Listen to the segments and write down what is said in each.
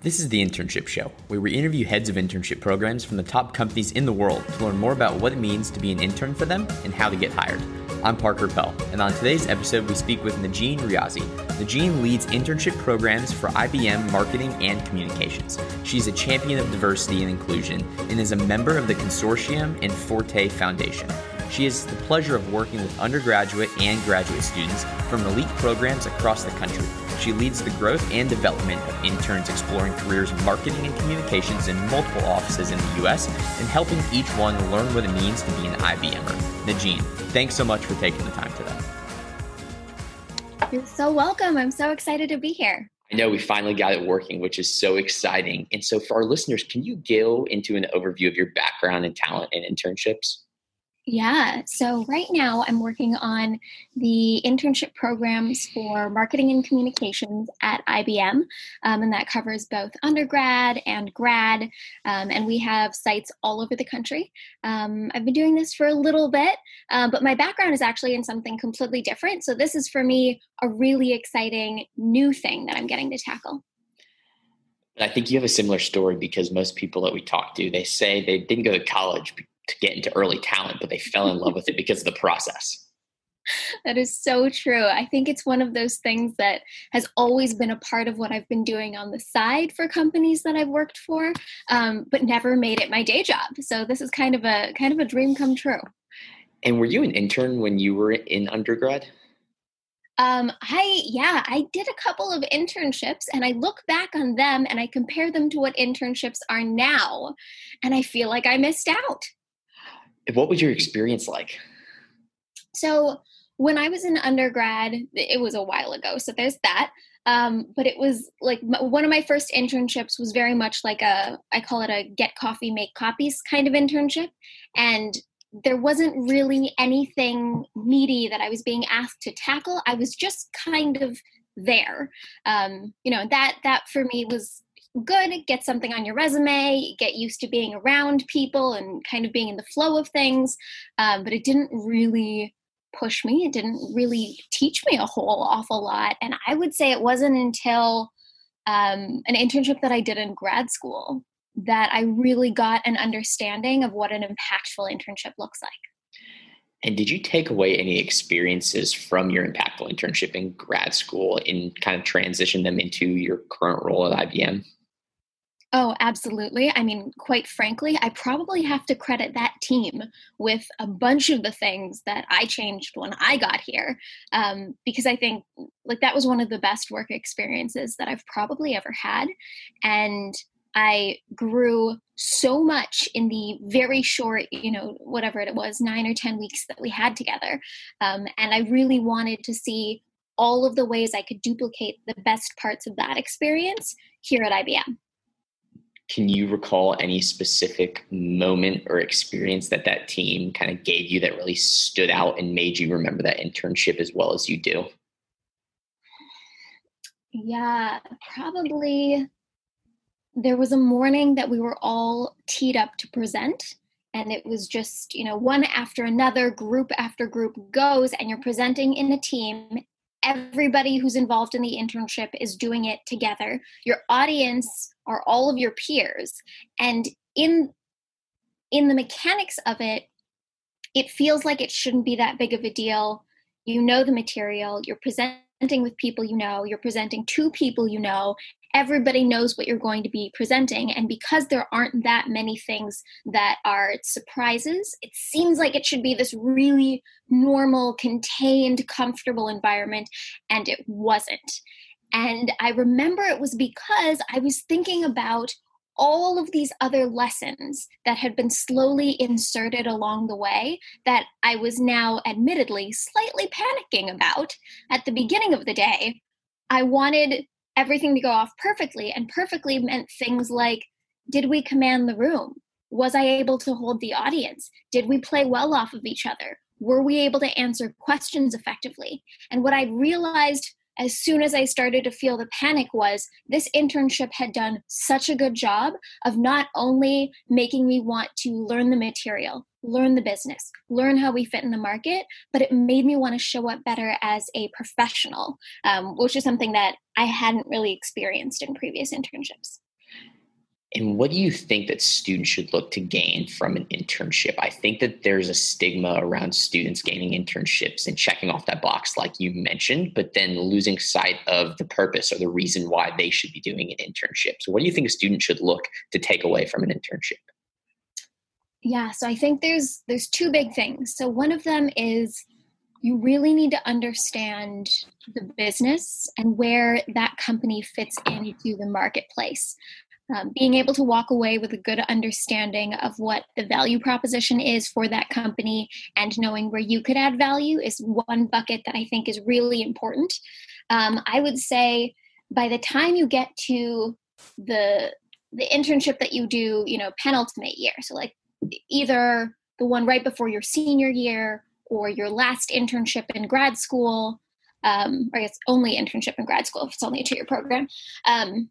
This is the Internship Show, where we interview heads of internship programs from the top companies in the world to learn more about what it means to be an intern for them and how to get hired. I'm Parker Pell, and on today's episode, we speak with Najeen Riazi. Najeen leads internship programs for IBM Marketing and Communications. She's a champion of diversity and inclusion and is a member of the Consortium and Forte Foundation. She has the pleasure of working with undergraduate and graduate students from elite programs across the country. She leads the growth and development of interns exploring careers in marketing and communications in multiple offices in the US and helping each one learn what it means to be an IBMer. Najeen, thanks so much for taking the time today. You're so welcome. I'm so excited to be here. I know we finally got it working, which is so exciting. And so, for our listeners, can you go into an overview of your background and talent and internships? Yeah. So right now I'm working on the internship programs for marketing and communications at IBM. Um, and that covers both undergrad and grad. Um, and we have sites all over the country. Um, I've been doing this for a little bit, uh, but my background is actually in something completely different. So this is for me a really exciting new thing that I'm getting to tackle. I think you have a similar story because most people that we talk to, they say they didn't go to college to get into early talent, but they fell in love with it because of the process. That is so true. I think it's one of those things that has always been a part of what I've been doing on the side for companies that I've worked for, um, but never made it my day job. So this is kind of a kind of a dream come true. And were you an intern when you were in undergrad? Um, I yeah, I did a couple of internships, and I look back on them and I compare them to what internships are now, and I feel like I missed out. What was your experience like? So when I was in undergrad, it was a while ago, so there's that. Um, but it was like one of my first internships was very much like a I call it a get coffee make copies kind of internship, and there wasn't really anything meaty that I was being asked to tackle. I was just kind of there. Um, you know that that for me was good get something on your resume get used to being around people and kind of being in the flow of things. Um, but it didn't really push me. It didn't really teach me a whole awful lot. And i would say it wasn't until um, an internship that i did in grad school that i really got an understanding of what an impactful internship looks like. And did you take away any experiences from your impactful internship in grad school and kind of transition them into your current role at IBM? Oh, absolutely. I mean, quite frankly, I probably have to credit that team with a bunch of the things that I changed when I got here. Um, because I think like that was one of the best work experiences that I've probably ever had. And I grew so much in the very short, you know, whatever it was, nine or 10 weeks that we had together. Um, and I really wanted to see all of the ways I could duplicate the best parts of that experience here at IBM can you recall any specific moment or experience that that team kind of gave you that really stood out and made you remember that internship as well as you do? Yeah, probably there was a morning that we were all teed up to present and it was just you know one after another group after group goes and you're presenting in a team everybody who's involved in the internship is doing it together your audience are all of your peers and in in the mechanics of it it feels like it shouldn't be that big of a deal you know the material you're presenting with people you know you're presenting to people you know everybody knows what you're going to be presenting. And because there aren't that many things that are surprises, it seems like it should be this really normal, contained, comfortable environment. And it wasn't. And I remember it was because I was thinking about all of these other lessons that had been slowly inserted along the way that I was now admittedly slightly panicking about at the beginning of the day. I wanted everything to go off perfectly. And perfectly meant things like did we command the room? Was I able to hold the audience? Did we play well off of each other? Were we able to answer questions effectively? And what I realized as soon as I started to feel the panic was this internship had done such a good job of not only making me want to learn the material, learn the business, learn how we fit in the market, but it made me want to show up better as a professional, um, which is something that I hadn't really experienced in previous internships. And what do you think that students should look to gain from an internship? I think that there's a stigma around students gaining internships and checking off that box, like you mentioned, but then losing sight of the purpose or the reason why they should be doing an internship. So, what do you think a student should look to take away from an internship? Yeah, so I think there's there's two big things. So one of them is you really need to understand the business and where that company fits into the marketplace. Um, being able to walk away with a good understanding of what the value proposition is for that company and knowing where you could add value is one bucket that I think is really important. Um, I would say by the time you get to the the internship that you do, you know, penultimate year, so like either the one right before your senior year or your last internship in grad school, um, or I guess only internship in grad school if it's only a two year program. Um,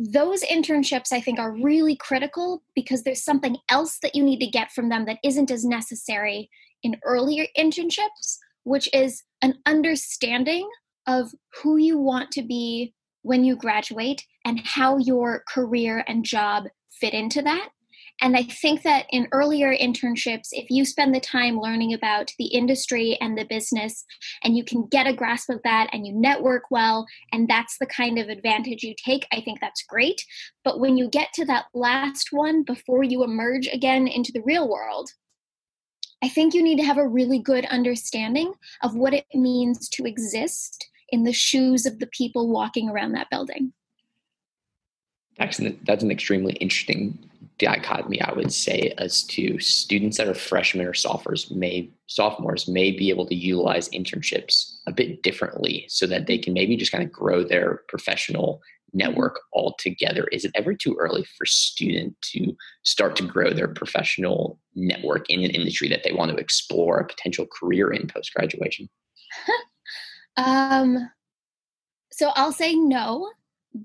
those internships I think are really critical because there's something else that you need to get from them that isn't as necessary in earlier internships, which is an understanding of who you want to be when you graduate and how your career and job fit into that. And I think that in earlier internships, if you spend the time learning about the industry and the business, and you can get a grasp of that and you network well, and that's the kind of advantage you take, I think that's great. But when you get to that last one before you emerge again into the real world, I think you need to have a really good understanding of what it means to exist in the shoes of the people walking around that building. That's an, that's an extremely interesting dichotomy, I would say, as to students that are freshmen or sophomores may sophomores may be able to utilize internships a bit differently so that they can maybe just kind of grow their professional network altogether. Is it ever too early for student to start to grow their professional network in an industry that they want to explore a potential career in post graduation? um, so I'll say no,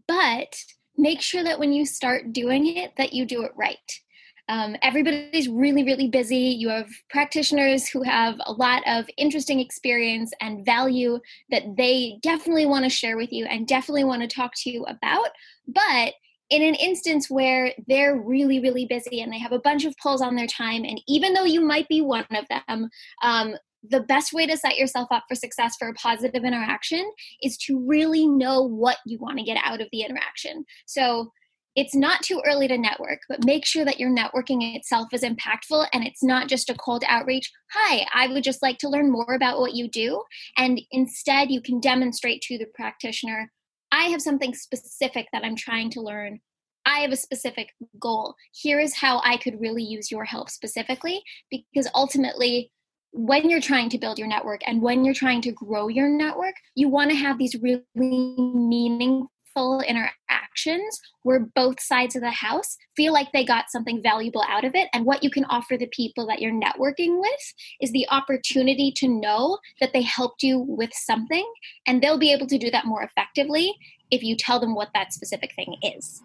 but make sure that when you start doing it that you do it right. Um, everybody's really really busy. You have practitioners who have a lot of interesting experience and value that they definitely want to share with you and definitely want to talk to you about. But in an instance where they're really really busy and they have a bunch of pulls on their time and even though you might be one of them um, the best way to set yourself up for success for a positive interaction is to really know what you want to get out of the interaction. So it's not too early to network, but make sure that your networking itself is impactful and it's not just a cold outreach. Hi, I would just like to learn more about what you do. And instead, you can demonstrate to the practitioner I have something specific that I'm trying to learn. I have a specific goal. Here is how I could really use your help specifically, because ultimately, when you're trying to build your network and when you're trying to grow your network, you want to have these really meaningful interactions where both sides of the house feel like they got something valuable out of it. And what you can offer the people that you're networking with is the opportunity to know that they helped you with something, and they'll be able to do that more effectively if you tell them what that specific thing is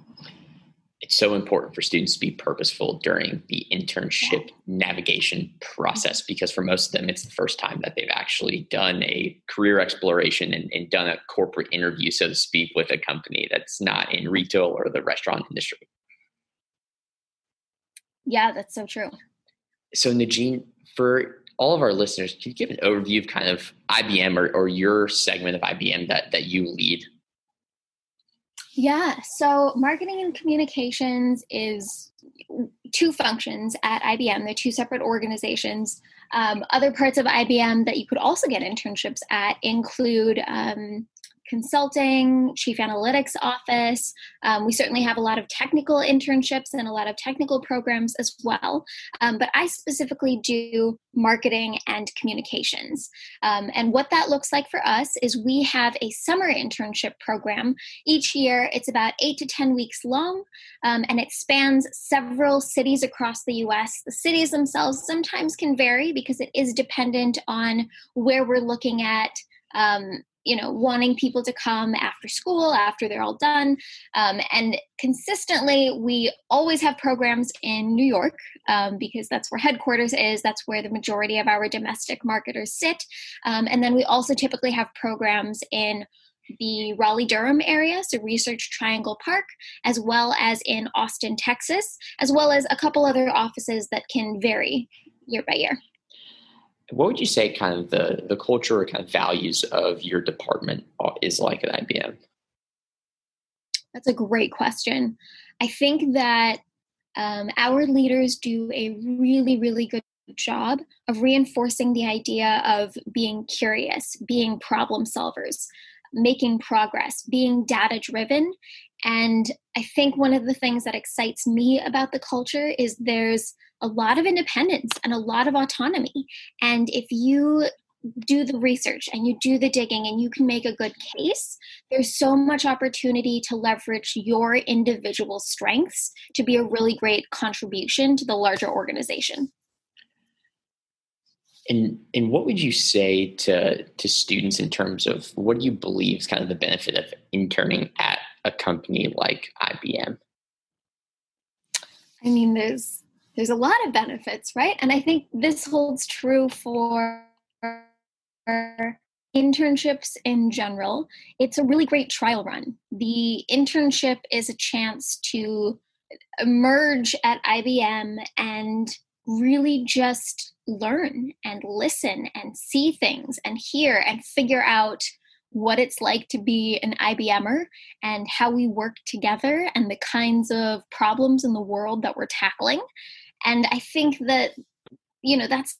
it's so important for students to be purposeful during the internship navigation process mm-hmm. because for most of them it's the first time that they've actually done a career exploration and, and, done a corporate interview so to speak with a company that's not in retail or the restaurant industry. Yeah that's so true. So najeen for all of our listeners can you give an overview of kind of ibm or, or your segment of ibm that, that you lead yeah, so marketing and communications is two functions at IBM. They're two separate organizations. Um, other parts of IBM that you could also get internships at include um, consulting, chief analytics office. Um, we certainly have a lot of technical internships and a lot of technical programs as well. Um, but I specifically do marketing and communications. Um, and what that looks like for us is we have a summer internship program. Each year, it's about eight to 10 weeks long, um, and it spans several cities across the US. The cities themselves sometimes can vary because it is dependent on where we're looking at um, you know wanting people to come after school after they're all done um, and consistently we always have programs in new york um, because that's where headquarters is that's where the majority of our domestic marketers sit um, and then we also typically have programs in the Raleigh Durham area, so Research Triangle Park, as well as in Austin, Texas, as well as a couple other offices that can vary year by year. What would you say kind of the, the culture or kind of values of your department is like at IBM? That's a great question. I think that um, our leaders do a really, really good job of reinforcing the idea of being curious, being problem solvers, making progress, being data driven. And I think one of the things that excites me about the culture is there's a lot of independence and a lot of autonomy. And if you do the research and you do the digging and you can make a good case, there's so much opportunity to leverage your individual strengths to be a really great contribution to the larger organization. And and what would you say to to students in terms of what do you believe is kind of the benefit of interning at a company like IBM? I mean, there's there's a lot of benefits, right? And I think this holds true for internships in general. It's a really great trial run. The internship is a chance to emerge at IBM and really just learn and listen and see things and hear and figure out what it's like to be an IBMer and how we work together and the kinds of problems in the world that we're tackling. And I think that, you know, that's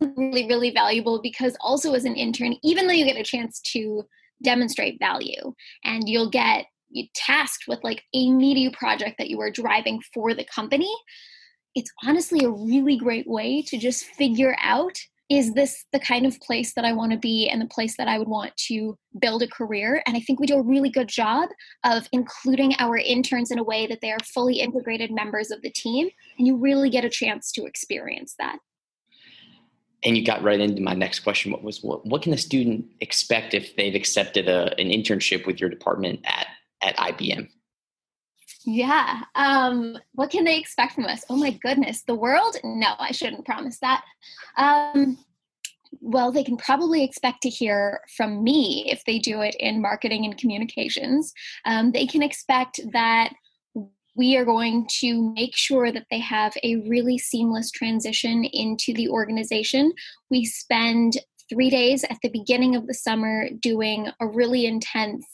really, really valuable because also as an intern, even though you get a chance to demonstrate value and you'll get tasked with like a media project that you are driving for the company, it's honestly a really great way to just figure out is this the kind of place that I want to be and the place that I would want to build a career? And I think we do a really good job of including our interns in a way that they are fully integrated members of the team. And you really get a chance to experience that. And you got right into my next question. What was what, what can a student expect if they've accepted a, an internship with your department at, at IBM? Yeah. Um, what can they expect from us? Oh my goodness, the world? No, I shouldn't promise that. Um, well, they can probably expect to hear from me if they do it in marketing and communications. Um, they can expect that we are going to make sure that they have a really seamless transition into the organization. We spend three days at the beginning of the summer doing a really intense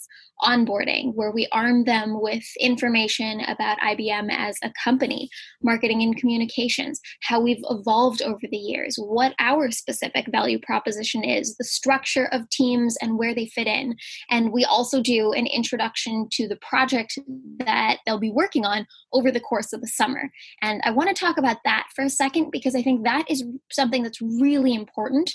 onboarding, where we arm them with information about IBM as a company, marketing and communications, how we've evolved over the years, what our specific value proposition is, the structure of teams and where they fit in. And we also do an introduction to the project that they'll be working on over the course of the summer. And I want to talk about that for a second because I think that is something that's really important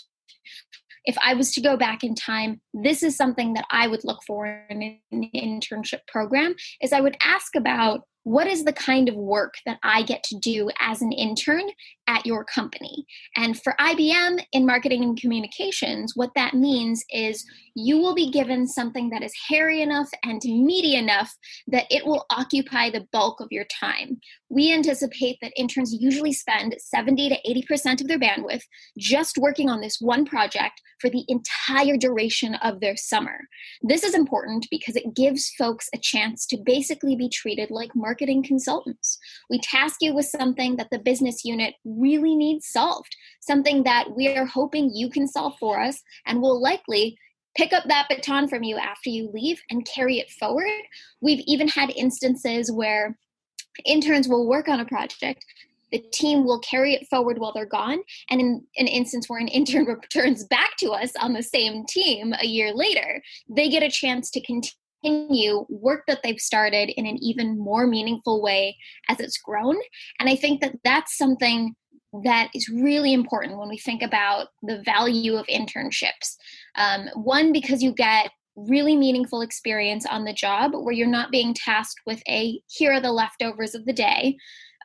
if I was to go back in time, this is something that I would look for in an internship program is I would ask about what is the kind of work that I get to do as an intern at your company? And for IBM in marketing and communications, what that means is you will be given something that is hairy enough and meaty enough that it will occupy the bulk of your time. We anticipate that interns usually spend 70 to 80% of their bandwidth just working on this one project for the entire duration of their summer. This is important because it gives folks a chance to basically be treated like marketing consultants. We task you with something that the business unit really needs solved, something that we are hoping you can solve for us and will likely pick up that baton from you after you leave and carry it forward. We've even had instances where interns will work on a project the team will carry it forward while they're gone and in an instance where an intern returns back to us on the same team a year later they get a chance to continue work that they've started in an even more meaningful way as it's grown and i think that that's something that is really important when we think about the value of internships. Um, one, because you get really meaningful experience on the job where you're not being tasked with a here are the leftovers of the day.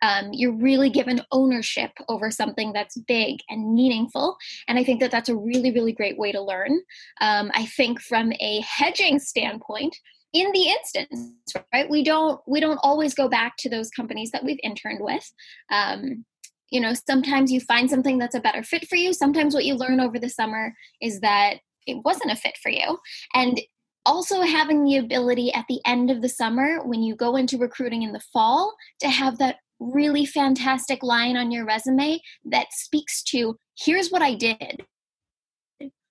Um, you're really given ownership over something that's big and meaningful. And I think that that's a really, really great way to learn. Um, I think from a hedging standpoint, in the instance right we don't we don't always go back to those companies that we've interned with um, you know sometimes you find something that's a better fit for you sometimes what you learn over the summer is that it wasn't a fit for you. And also having the ability at the end of the summer when you go into recruiting in the fall to have that really fantastic line on your resume that speaks to here's what I did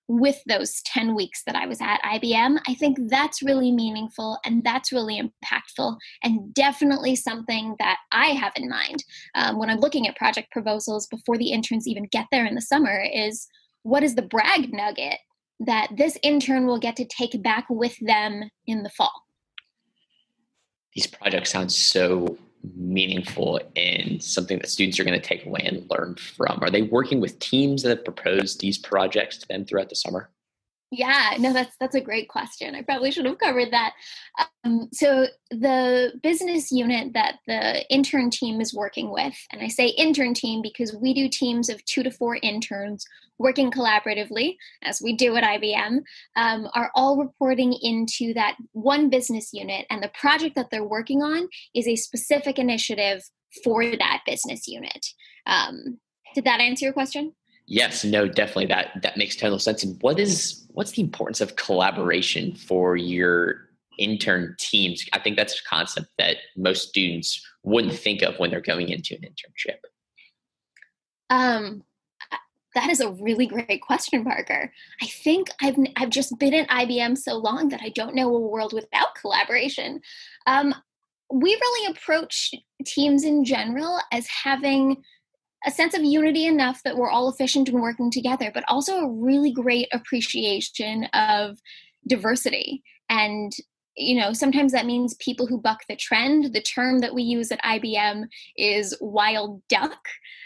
with those 10 weeks that I was at IBM, I think that's really meaningful and that's really impactful and definitely something that I have in mind um, when I'm looking at project proposals before the interns even get there in the summer is what is the brag nugget that this intern will get to take back with them in the fall? These projects sound so meaningful and something that students are going to take away and learn from? Are they working with teams that have proposed these projects to them throughout the summer? Yeah, no, that's that's a great question. I probably should have covered that. Um, so the business unit that the intern team is working with, and I say intern team because we do teams of two to four interns working collaboratively, as we do at IBM, um, are all reporting into that one business unit, and the project that they're working on is a specific initiative for that business unit. Um, did that answer your question? Yes, no, definitely that that makes total sense. And what is what's the importance of collaboration for your intern teams? I think that's a concept that most students wouldn't think of when they're going into an internship. Um, that is a really great question, Parker. I think I've I've just been at IBM so long that I don't know a world without collaboration. Um, we really approach teams in general as having a sense of unity enough that we're all efficient and working together, but also a really great appreciation of diversity. And, you know, sometimes that means people who buck the trend. The term that we use at IBM is wild duck.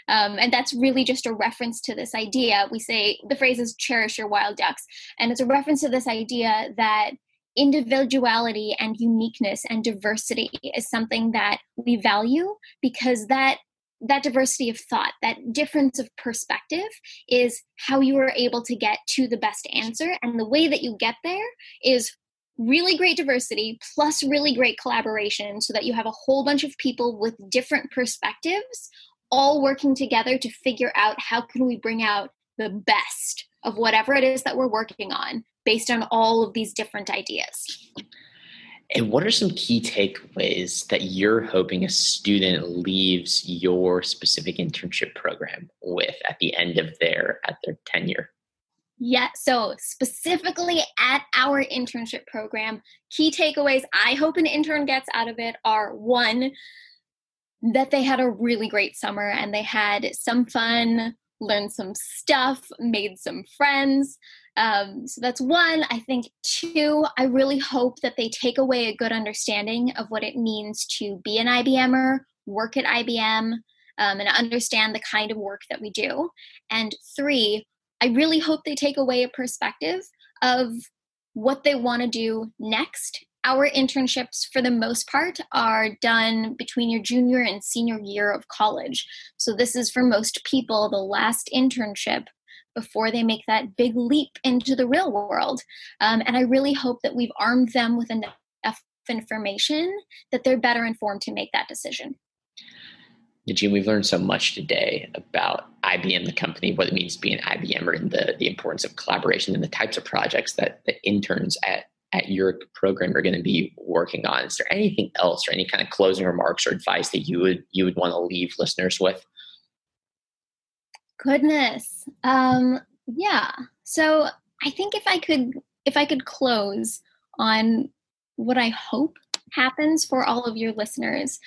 Um, and that's really just a reference to this idea. We say the phrase is cherish your wild ducks. And it's a reference to this idea that individuality and uniqueness and diversity is something that we value because that that diversity of thought, that difference of perspective is how you are able to get to the best answer. And the way that you get there is really great diversity plus really great collaboration so that you have a whole bunch of people with different perspectives all working together to figure out how can we bring out the best of whatever it is that we're working on based on all of these different ideas. And what are some key takeaways that you're hoping a student leaves your specific internship program with at the end of their at their tenure? Yeah, so specifically at our internship program, key takeaways I hope an intern gets out of it are one, that they had a really great summer and they had some fun, learned some stuff, made some friends. Um, so that's one. I think two, I really hope that they take away a good understanding of what it means to be an IBMer, work at IBM, um, and understand the kind of work that we do. And three, I really hope they take away a perspective of what they want to do next. Our internships, for the most part, are done between your junior and senior year of college. So, this is for most people the last internship before they make that big leap into the real world. Um, and I really hope that we've armed them with enough information that they're better informed to make that decision. Najeen, we've learned so much today about IBM, the company, what it means to be an IBMer, and the, the importance of collaboration and the types of projects that the interns at, at your program are going to be working on. Is there anything else or any kind of closing remarks or advice that you would you would want to leave listeners with? Goodness. Um, yeah. So I think if I could if I could close on what I hope happens for all of your listeners,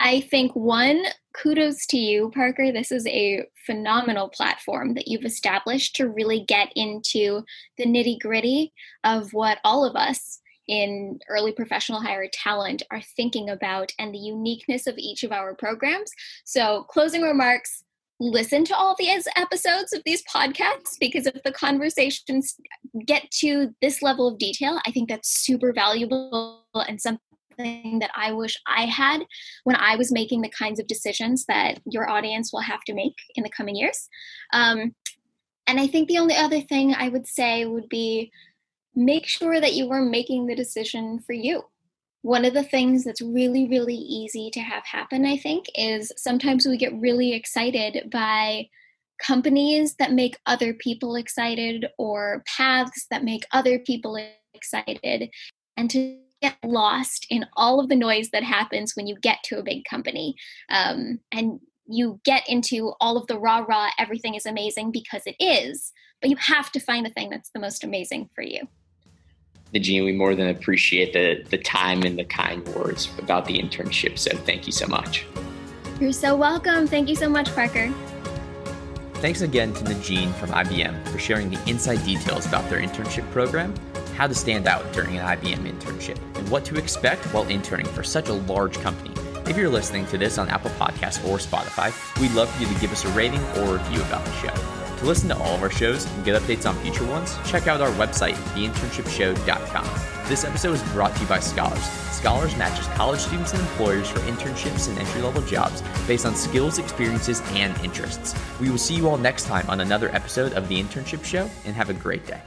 I think one, kudos to you, Parker. This is a phenomenal platform that you've established to really get into the nitty gritty of what all of us in early professional hire talent are thinking about and the uniqueness of each of our programs. So, closing remarks listen to all these episodes of these podcasts because if the conversations get to this level of detail, I think that's super valuable and something that I wish I had when I was making the kinds of decisions that your audience will have to make in the coming years. Um, and I think the only other thing I would say would be make sure that you are making the decision for you one of the things that's really, really easy to have happen, I think, is sometimes we get really excited by companies that make other people excited or paths that make other people excited and to get lost in all of the noise that happens when you get to a big company. Um, and you get into all of the rah rah, everything is amazing because it is, but you have to find the thing that's the most amazing for you. Najeen, we more than appreciate the, the time and the kind words about the internship. So thank you so much. You're so welcome. Thank you so much, Parker. Thanks again to Najeen from IBM for sharing the inside details about their internship program, how to stand out during an IBM internship, and what to expect while interning for such a large company. If you're listening to this on Apple Podcasts or Spotify, we'd love for you to give us a rating or a review about the show. To listen to all of our shows and get updates on future ones, check out our website, theinternshipshow.com. This episode is brought to you by Scholars. Scholars matches college students and employers for internships and entry level jobs based on skills, experiences, and interests. We will see you all next time on another episode of The Internship Show, and have a great day.